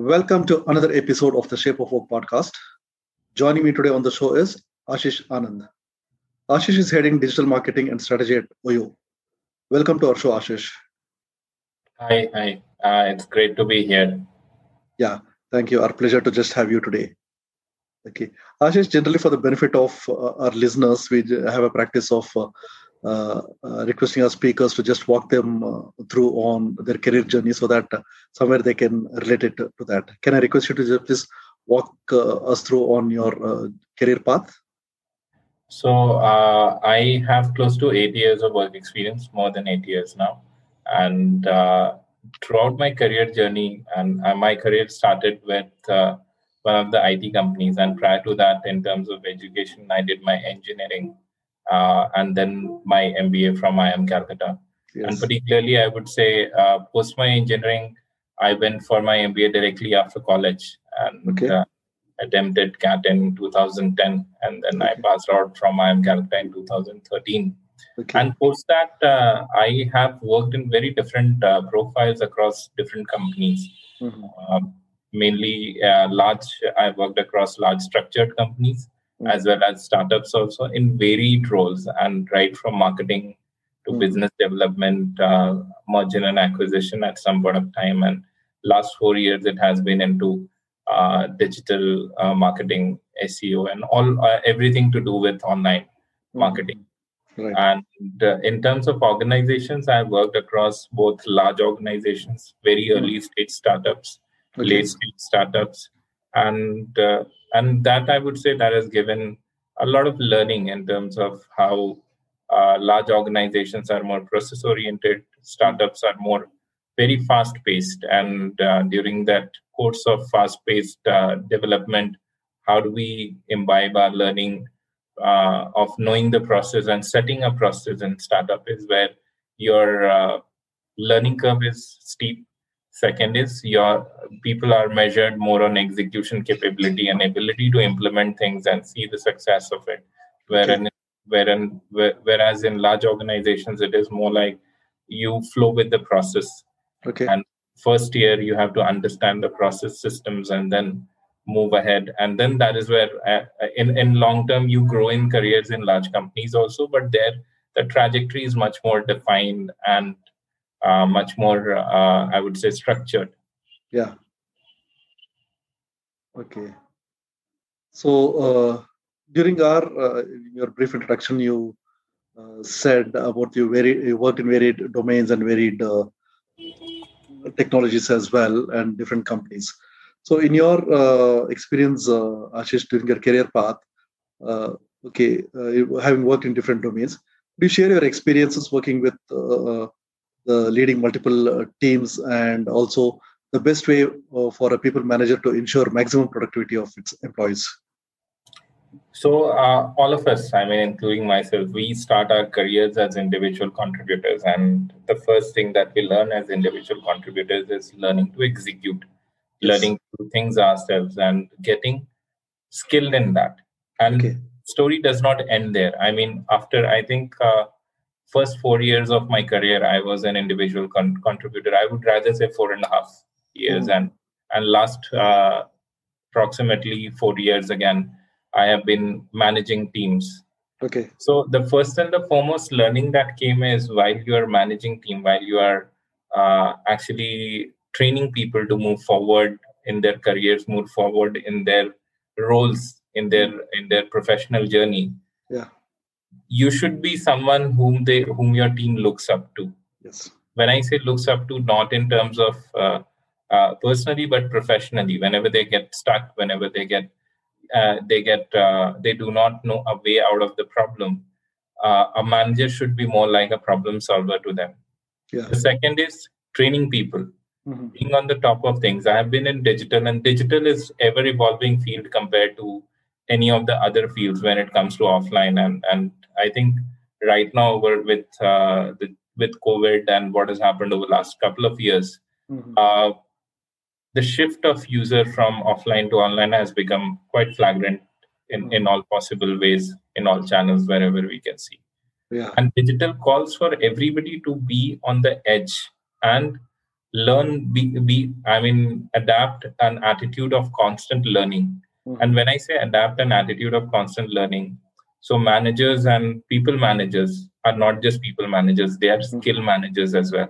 Welcome to another episode of the Shape of Work podcast. Joining me today on the show is Ashish Anand. Ashish is heading digital marketing and strategy at OYO. Welcome to our show, Ashish. Hi, hi. Uh, it's great to be here. Yeah, thank you. Our pleasure to just have you today. Okay, Ashish. Generally, for the benefit of uh, our listeners, we have a practice of uh, uh, uh, requesting our speakers to just walk them uh, through on their career journey so that somewhere they can relate it to that. Can I request you to just please walk us through on your career path? So uh, I have close to eight years of work experience, more than eight years now, and uh, throughout my career journey, and uh, my career started with one of the IT companies, and prior to that, in terms of education, I did my engineering uh, and then my MBA from IIM Calcutta. Yes. And particularly, I would say uh, post my engineering, I went for my MBA directly after college and okay. uh, attempted CAT in 2010, and then okay. I passed out from IIM Calcutta in 2013. Okay. And post that, uh, I have worked in very different uh, profiles across different companies. Mm-hmm. Uh, mainly large, I worked across large structured companies as well as startups also in varied roles and right from marketing to mm. business development uh, merger and acquisition at some point of time and last four years it has been into uh, digital uh, marketing seo and all uh, everything to do with online mm. marketing right. and uh, in terms of organizations i've worked across both large organizations very mm. early stage startups okay. late stage startups and uh, and that i would say that has given a lot of learning in terms of how uh, large organizations are more process oriented startups are more very fast paced and uh, during that course of fast paced uh, development how do we imbibe our learning uh, of knowing the process and setting a process in startup is where your uh, learning curve is steep Second is your people are measured more on execution capability and ability to implement things and see the success of it. Wherein, okay. wherein, whereas in large organizations, it is more like you flow with the process. Okay. And first year, you have to understand the process systems and then move ahead. And then that is where, uh, in in long term, you grow in careers in large companies also. But there, the trajectory is much more defined and uh, much more, uh, I would say, structured. Yeah. Okay. So uh, during our uh, your brief introduction, you uh, said about you very you worked in varied domains and varied uh, technologies as well and different companies. So in your experience, Ashish, during your career path, okay, having worked in different domains, do you share your experiences working with leading multiple uh, teams and also the best way uh, for a people manager to ensure maximum productivity of its employees so uh, all of us i mean including myself we start our careers as individual contributors and the first thing that we learn as individual contributors is learning to execute yes. learning to do things ourselves and getting skilled in that and okay. story does not end there i mean after i think uh, first four years of my career, I was an individual con- contributor. I would rather say four and a half years, mm. and and last uh, approximately four years again, I have been managing teams. Okay. So the first and the foremost learning that came is while you are managing team, while you are uh, actually training people to move forward in their careers, move forward in their roles in their in their professional journey. You should be someone whom they whom your team looks up to yes when i say looks up to not in terms of uh, uh, personally but professionally whenever they get stuck whenever they get uh, they get uh, they do not know a way out of the problem uh, a manager should be more like a problem solver to them yeah. the second is training people mm-hmm. being on the top of things. I have been in digital, and digital is ever evolving field compared to any of the other fields when it comes to offline. And and I think right now we're with uh, the, with COVID and what has happened over the last couple of years, mm-hmm. uh, the shift of user from offline to online has become quite flagrant in, mm-hmm. in all possible ways in all channels wherever we can see. Yeah. And digital calls for everybody to be on the edge and learn be, be i mean adapt an attitude of constant learning mm-hmm. and when i say adapt an attitude of constant learning so managers and people managers are not just people managers they are mm-hmm. skill managers as well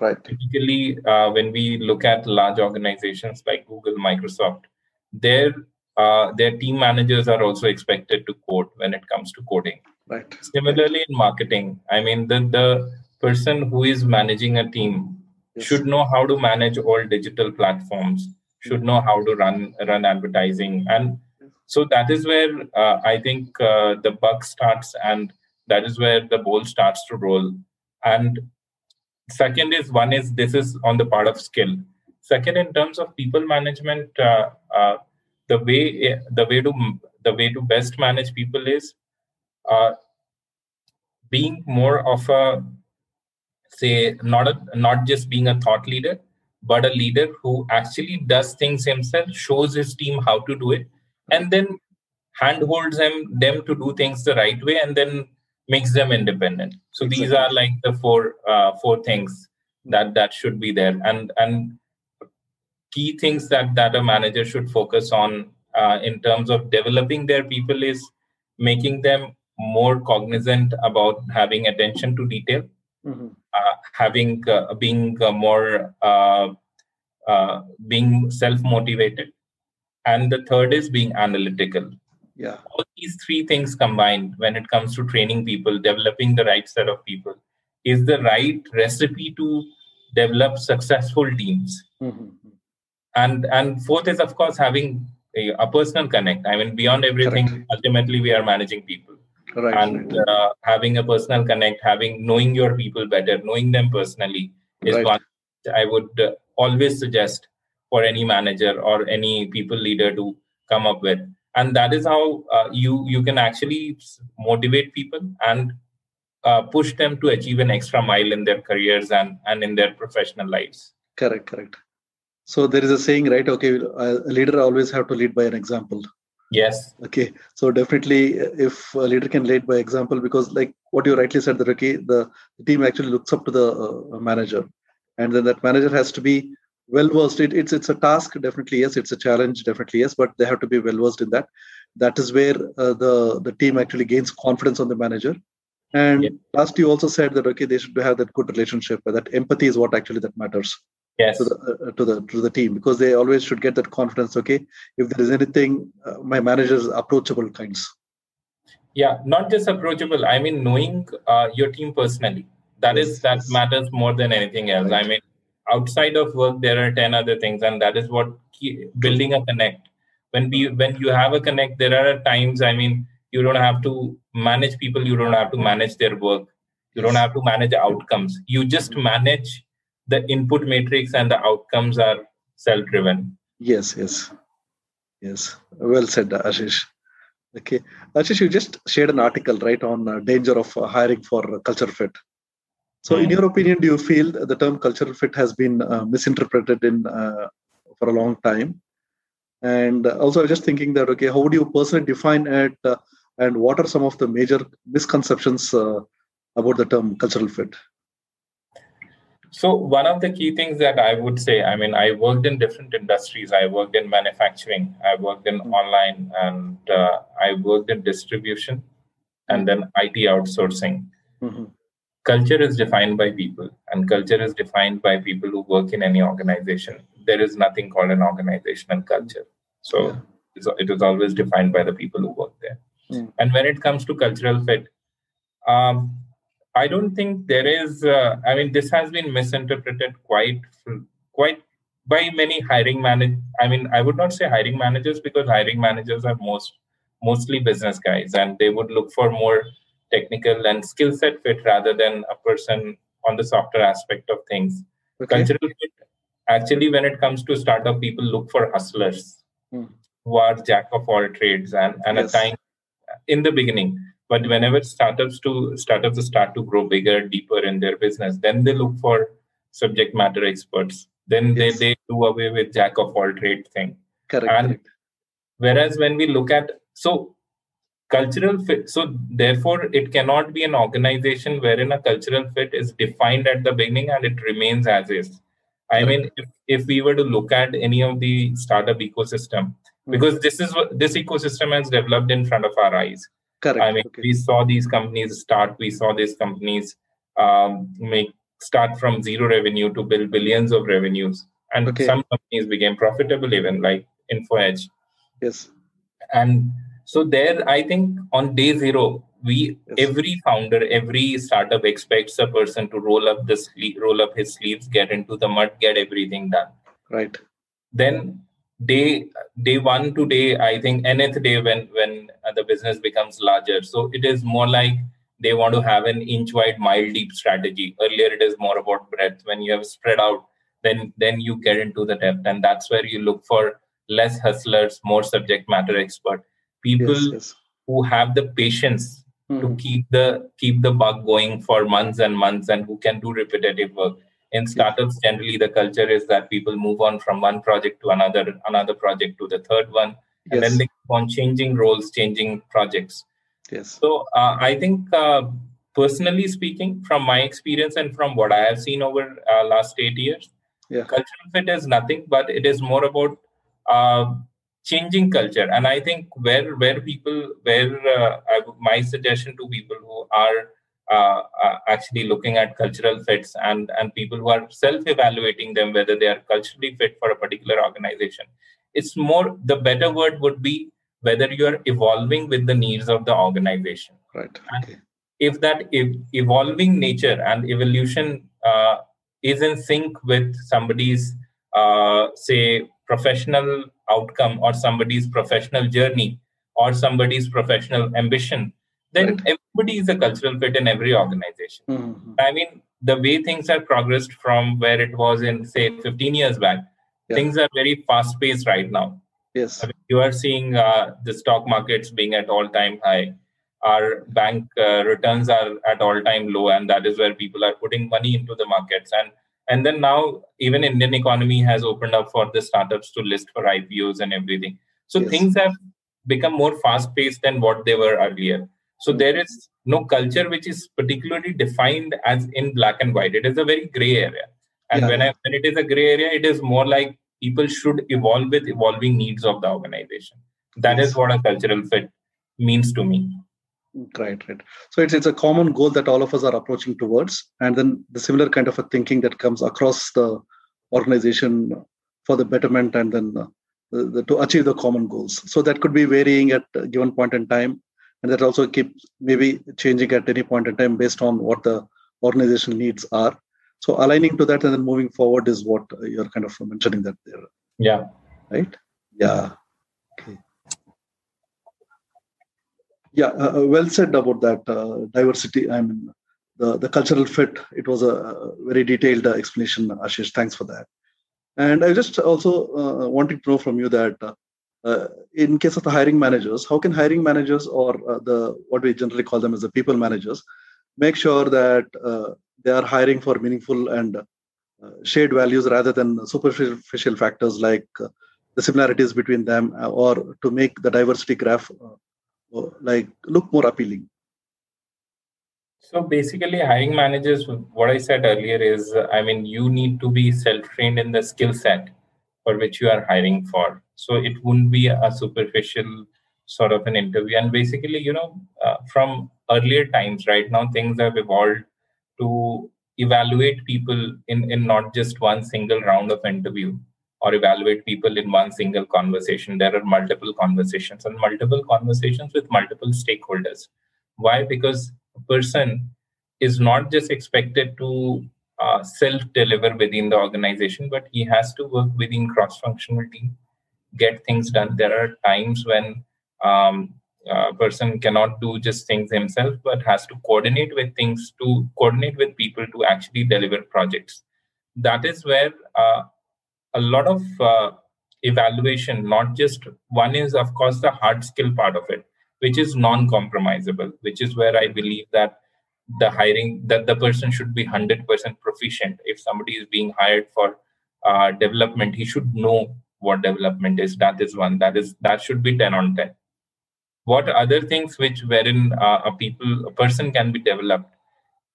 right typically uh, when we look at large organizations like google microsoft their uh, their team managers are also expected to code when it comes to coding right similarly in marketing i mean the the person who is managing a team yes. should know how to manage all digital platforms should know how to run run advertising. And so that is where uh, i think uh, the buck starts and that is where the ball starts to roll. And second is one is this is on the part of skill. Second in terms of people management uh, uh the way the way to the way to best manage people is uh, being more of a say not a, not just being a thought leader but a leader who actually does things himself shows his team how to do it and then handholds them them to do things the right way and then makes them independent so exactly. these are like the four uh, four things that that should be there and and key things that that a manager should focus on uh, in terms of developing their people is making them more cognizant about having attention to detail mm-hmm. Uh, having uh, being uh, more uh, uh, being self motivated and the third is being analytical. Yeah. All these three things combined when it comes to training people developing the right set of people is the right recipe to develop successful teams. Mm-hmm. and and fourth is of course having a, a personal connect. I mean beyond everything Correct. ultimately we are managing people right, and. Uh, having a personal connect having knowing your people better knowing them personally is right. one i would uh, always suggest for any manager or any people leader to come up with and that is how uh, you you can actually motivate people and uh, push them to achieve an extra mile in their careers and and in their professional lives correct correct so there is a saying right okay a leader always have to lead by an example yes. Okay. So definitely if a leader can lead by example because like what you rightly said that okay the, the team actually looks up to the uh, manager. And then that manager has to be well versed it, it's it's a task definitely yes. It's a challenge definitely yes. But they have to be well versed in that. That is where uh, the the team actually gains confidence on the manager. And yeah. last you also said that okay they should have that good relationship that empathy is what actually that matters yes. to the uh, to the to the team because they always should get that confidence okay? If there is anything uh, my manager is approachable kinds. Yeah not just approachable i mean knowing uh, your team personally. That yes, is that yes. matters more than anything else. Right. i mean outside of work there are 10 other things and that is what key, building a connect. When we when you have a connect there are times i mean you don't have to manage people you don't have to manage their work. You don't have to manage outcomes. You just manage the input matrix and the outcomes are self driven yes yes. Yes. Well said ashish. Okay. Ashish you just shared an article right on uh, danger of uh, hiring for culture fit. So in hmm. your opinion do you feel the term cultural fit has been uh, misinterpreted in uh, for a long time? And also i was just thinking that okay how do you personally define it uh, and what are some of the major misconceptions uh, about the term cultural fit so one of the key things that I would say, I mean, I worked in different industries. I worked in manufacturing, I worked in mm-hmm. online, and uh, I worked in distribution, and then IT outsourcing. Mm-hmm. Culture is defined by people, and culture is defined by people who work in any organization. There is nothing called an organizational culture. So yeah. it is always defined by the people who work there. Mm. And when it comes to cultural fit, um, I don't think there is. Uh, I mean, this has been misinterpreted quite, quite by many hiring manage. I mean, I would not say hiring managers because hiring managers are most mostly business guys, and they would look for more technical and skill set fit rather than a person on the softer aspect of things. Okay. Cultural fit, actually when it comes to startup people look for hustlers hmm. who are jack of all trades and and yes. at time in the beginning but whenever startups to startups start to grow bigger deeper in their business then they look for subject matter experts. Then yes. they, they do away with jack of all trade thing. Correct, and correct. whereas when we look at so cultural fit so therefore it cannot be an organization wherein a cultural fit is defined at the beginning and it remains as is. I mean if, if we were to look at any of the startup ecosystem because this is what this ecosystem has developed in front of our eyes correct i mean okay. we saw these companies start we saw these companies um, make start from zero revenue to build billions of revenues and okay. some companies became profitable even like InfoEdge yes and so there, I think on day zero, we yes. every founder, every startup expects a person to roll up the sleeve, roll up his sleeves, get into the mud, get everything done. Right. Then day day one to day, I think nth day when when the business becomes larger. So it is more like they want to have an inch wide, mile deep strategy. Earlier, it is more about breadth. When you have spread out, then then you get into the depth, and that's where you look for less hustlers, more subject matter expert people yes, yes. who have the patience mm-hmm. to hmm. keep the keep the bug going for months and months and who can do repetitive work in startups generally the culture is that people move on from one project to another another project to the third one and then they keep on changing roles changing projects. Yes. So uh, i think uh, personally speaking from my experience and from what i have seen over uh, last 8 years yeah. cultural fit is nothing but it is more about uh, changing culture. And i think where where people where uh, I, my suggestion to people who are uh, uh, actually looking at cultural fits and and people who are self evaluating them whether they are culturally fit for a particular organization. It's more the better word would be whether you are evolving with the needs of the organization. Right. Okay. if that if evolving nature and evolution uh, is in sync with somebody's uh, say professional outcome or somebody's professional journey or somebody's professional ambition then right. everybody is a cultural fit in every organization mm-hmm. i mean the way things have progressed from where it was in say 15 years back yeah. things are very fast paced right now yes I mean, you are seeing uh, the stock markets being at all time high our bank uh, returns are at all time low and that is where people are putting money into the markets and and then now even indian economy has opened up for the startups to list for ipos and everything so yes. things have become more fast paced than what they were earlier so there is no culture which is particularly defined as in black and white. It is a very gray area. And yeah. when, I, when it is a gray area it is more like people should evolve with evolving needs of the organization. That yes. is what a cultural fit means to me. Right right. So it's it's a common goal that all of us are approaching towards and then the similar kind of a thinking that comes across the organization for the betterment and then uh, the, the, to achieve the common goals. So that could be varying at a given point in time and that also keeps maybe changing at any point in time based on what the organization needs are. So aligning to that and then moving forward is what you're kind of mentioning that there. Yeah. Right? Yeah. Okay. Yeah uh, uh, well said about that uh, diversity. I mean the, the cultural fit it was a very detailed uh, explanation ashish. Thanks for that. And i just also uh, wanted to know from you that uh, in case of the hiring managers how can hiring managers or uh, the what we generally call them as the people managers make sure that uh, they are hiring for meaningful and uh, shared values rather than superficial factors like the similarities between them or to make the diversity graph like look more appealing? So basically hiring managers what i said earlier is i mean you need to be self trained in the skill set for which you are hiring for so it wouldn't be a superficial sort of an interview and basically you know uh, from earlier times right now things have evolved to evaluate people in in not just one single round of interview or evaluate people in one single conversation. There are multiple conversations and multiple conversations with multiple stakeholders. Why? Because a person is not just expected to uh, self deliver within the organization, but he has to work within cross functional team, get things done. There are times when um, a person cannot do just things himself, but has to coordinate with things to coordinate with people to actually deliver projects. That is where uh, a lot of uh, evaluation not just one is of course the hard skill part of it which is non-compromisable which is where i believe that the hiring that the person should be 100% proficient. If somebody is being hired for uh, development he should know what development is. That is one. That is that should be 10 on 10 what other things which wherein uh, a people a person can be developed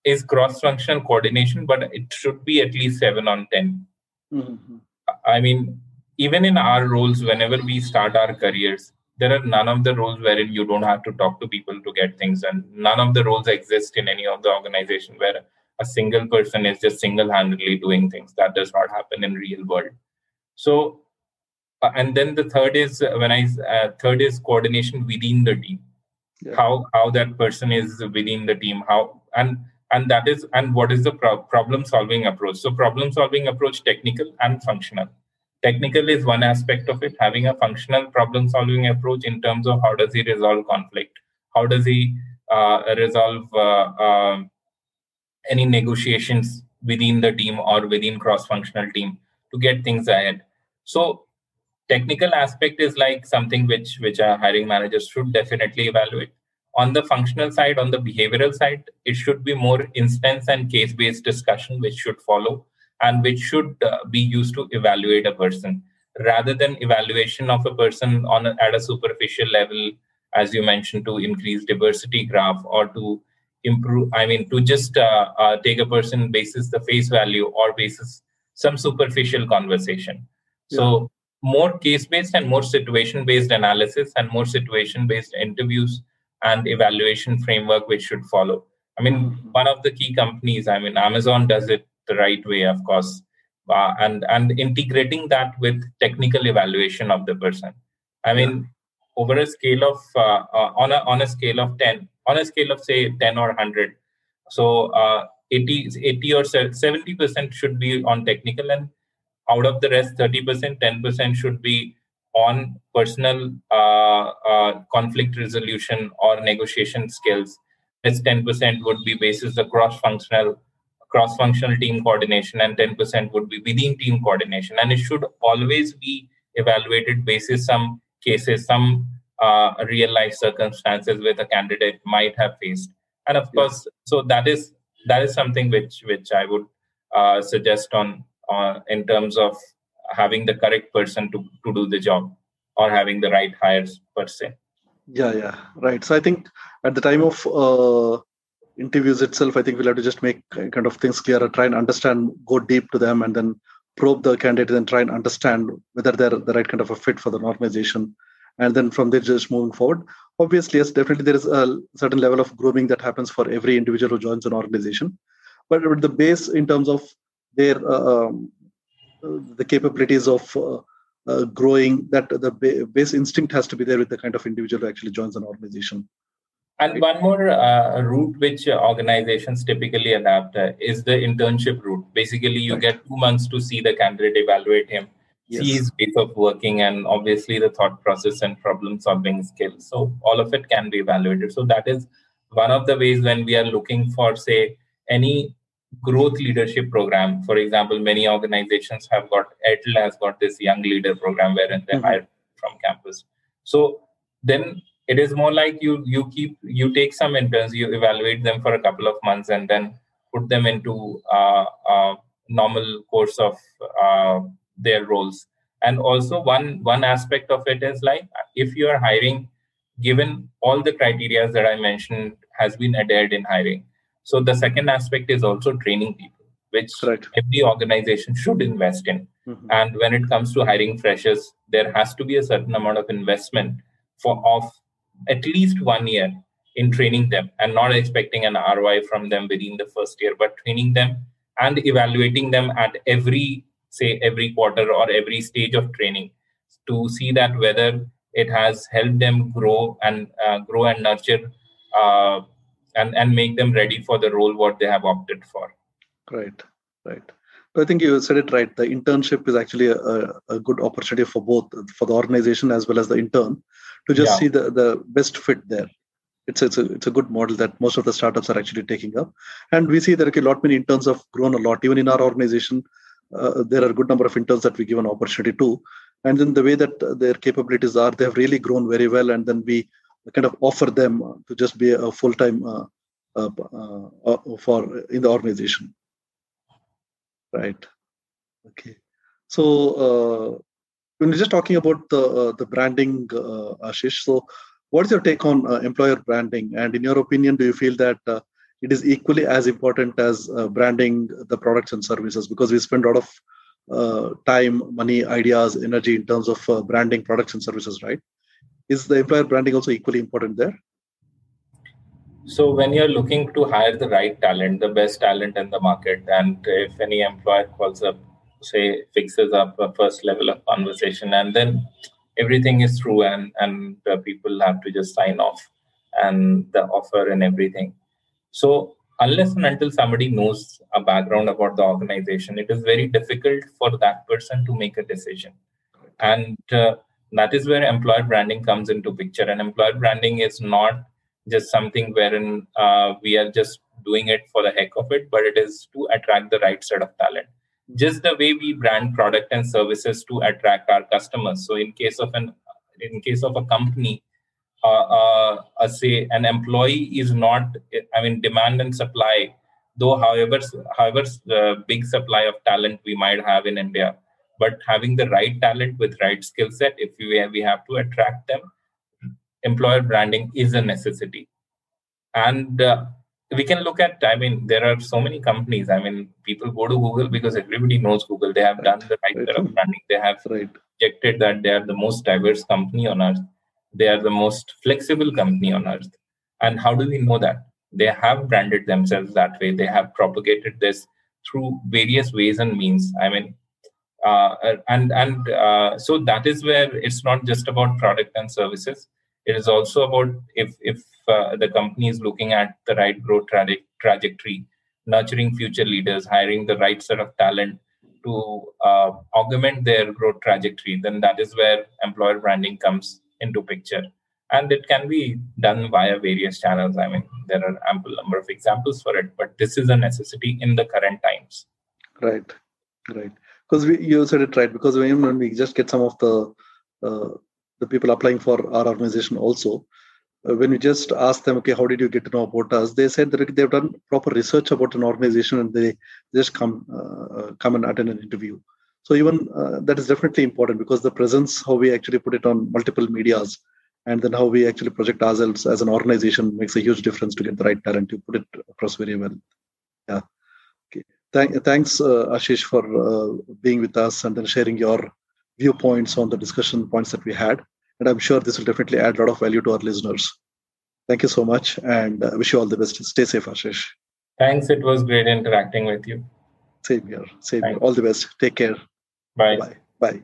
is cross functional coordination but it should be at least 7 on 10 mm-hmm. i mean even in our roles whenever we start our careers there are none of the roles wherein you don't have to talk to people to get things and none of the roles exist in any of the organization where a single person is just single-handedly doing things. That does not happen in real world. So uh, and then the third is uh, when i uh, third is coordination within the team. Yeah. how how that person is within the team how and and that is and what is the pro- problem solving approach. So problem solving approach technical and functional technical is one aspect of it having a functional problem solving approach in terms of how does he resolve conflict? How does he uh, resolve uh, uh, any negotiations within the team or within cross functional team to get things ahead? So technical aspect is like something which which our hiring managers should definitely evaluate. On the functional side on the behavioral side it should be more instance and case based discussion which should follow and which should uh, be used to evaluate a person rather than evaluation of a person on a, at a superficial level as you mentioned to increase diversity graph or to improve i mean to just uh, uh, take a person basis the face value or basis some superficial conversation yeah. so more case based and more situation based analysis and more situation based interviews and evaluation framework which should follow i mean mm-hmm. one of the key companies i mean amazon does it the right way of course uh, and and integrating that with technical evaluation of the person. I mean over a scale of uh, uh, on a on a scale of 10 on a scale of say 10 or 100 so uh, 80 80 or 70% should be on technical and out of the rest 30% 10% should be on personal uh, uh, conflict resolution or negotiation skills. As 10% would be basis the cross functional cross functional team coordination and 10% would be within team coordination. And it should always be evaluated basis some cases some uh, real life circumstances where the candidate might have faced. And of course so that is that is something which which i would uh, suggest on uh, in terms of having the correct person to, to do the job or having the right hires per se. Yeah yeah. Right. So i think at the time of uh, interviews itself i think we'll have to just make kind of things clearer try and understand go deep to them and then probe the candidate and try and understand whether they're the right kind of a fit for the organization. And then from there just moving forward. Obviously yes definitely there is a certain level of grooming that happens for every individual who joins an organization. But the base in terms of their uh, um, the capabilities of uh, uh, growing that the base instinct has to be there with the kind of individual who actually joins an organization and one more uh, route which organizations typically adapt uh, is the internship route. Basically, you get two months to see the candidate, evaluate him, yes. see his ways of working, and obviously the thought process and problem solving skills. So, all of it can be evaluated. So, that is one of the ways when we are looking for, say, any growth leadership program. For example, many organizations have got Airtel has got this young leader program wherein they mm-hmm. hire from campus. So then it is more like you you keep you take some interns, you evaluate them for a couple of months, and then put them into uh, uh, normal course of uh, their roles. And also one one aspect of it is like if you are hiring, given all the criteria that I mentioned has been adhered in hiring so the second aspect is also training people, which right. every organization should invest in. Mm-hmm. And when it comes to hiring freshers, there has to be a certain amount of investment for of at least one year in training them. And not expecting an ROI from them within the first year, but training them and evaluating them at every say every quarter or every stage of training to see that whether it has helped them grow and uh, grow and nurture uh, and and make them ready for the role what they have opted for. Right right I think you said it right. The internship is actually a, a, good opportunity for both for the organization as well as the intern to just yeah. see the, the best fit there. It's it's a it's a good model that most of the startups are actually taking up, and we see that okay, a lot many interns have grown a lot. Even in our organization, uh, there are a good number of interns that we give an opportunity to and then the way that their capabilities are they have really grown very well and then we kind of offer them to just be a full-time uh, uh, uh, for in the organization right okay so uh, when we're just talking about the the branding ashish so what's your take on employer branding and in your opinion do you feel that it is equally as important as uh, branding the products and services because we spend a lot of uh, time, money, ideas, energy in terms of uh, branding products and services, right? Is the employer branding also equally important there? So, when you're looking to hire the right talent, the best talent in the market, and if any employer calls up, say, fixes up a first level of conversation, and then everything is through, and and people have to just sign off, and the offer and everything so unless and until somebody knows a background about the organization, it is very difficult for that person to make a decision. And uh, that is where employer branding comes into picture. And employer branding is not just something wherein uh, we are just doing it for the heck of it, but it is to attract the right set of talent. Just the way we brand product and services to attract our customers. So in case of an in case of a company, uh, uh, say an employee is not i mean demand and supply though however however uh, big supply of talent we might have in india but having the right talent with right skill set if we, we have to attract them employer branding is a necessity. And uh, we can look at i mean there are so many companies. I mean people go to google because everybody knows google. They have right. done the right, right. branding. They have right. projected that they are the most diverse company on earth. They are the most flexible company on earth. And how do we know that? They have branded themselves that way. They have propagated this through various ways and means. I mean uh, and and uh, so that is where it's not just about product and services it is also about if if uh, the company is looking at the right growth tra- trajectory nurturing future leaders hiring the right set of talent to uh, augment their growth trajectory then that is where employer branding comes into picture. And it can be done via various channels. I mean there are ample number of examples for it but this is a necessity in the current times. Right. Right. Because you said it right because when we just get some of the uh, the people applying for our organization also uh, when we just ask them okay how did you get to know about us they said that they've done proper research about an organization and they just come uh, uh come and attend an interview so even uh, that is definitely important because the presence, how we actually put it on multiple medias, and then how we actually project ourselves as an organization makes a huge difference to get the right talent. You put it across very well. Yeah. Okay. Thank, thanks, uh, Ashish, for uh, being with us and then sharing your viewpoints on the discussion points that we had. And I'm sure this will definitely add a lot of value to our listeners. Thank you so much, and uh, wish you all the best. Stay safe, Ashish. Thanks. It was great interacting with you. Same here. Same here. All the best. Take care. Bye. Bye. Bye.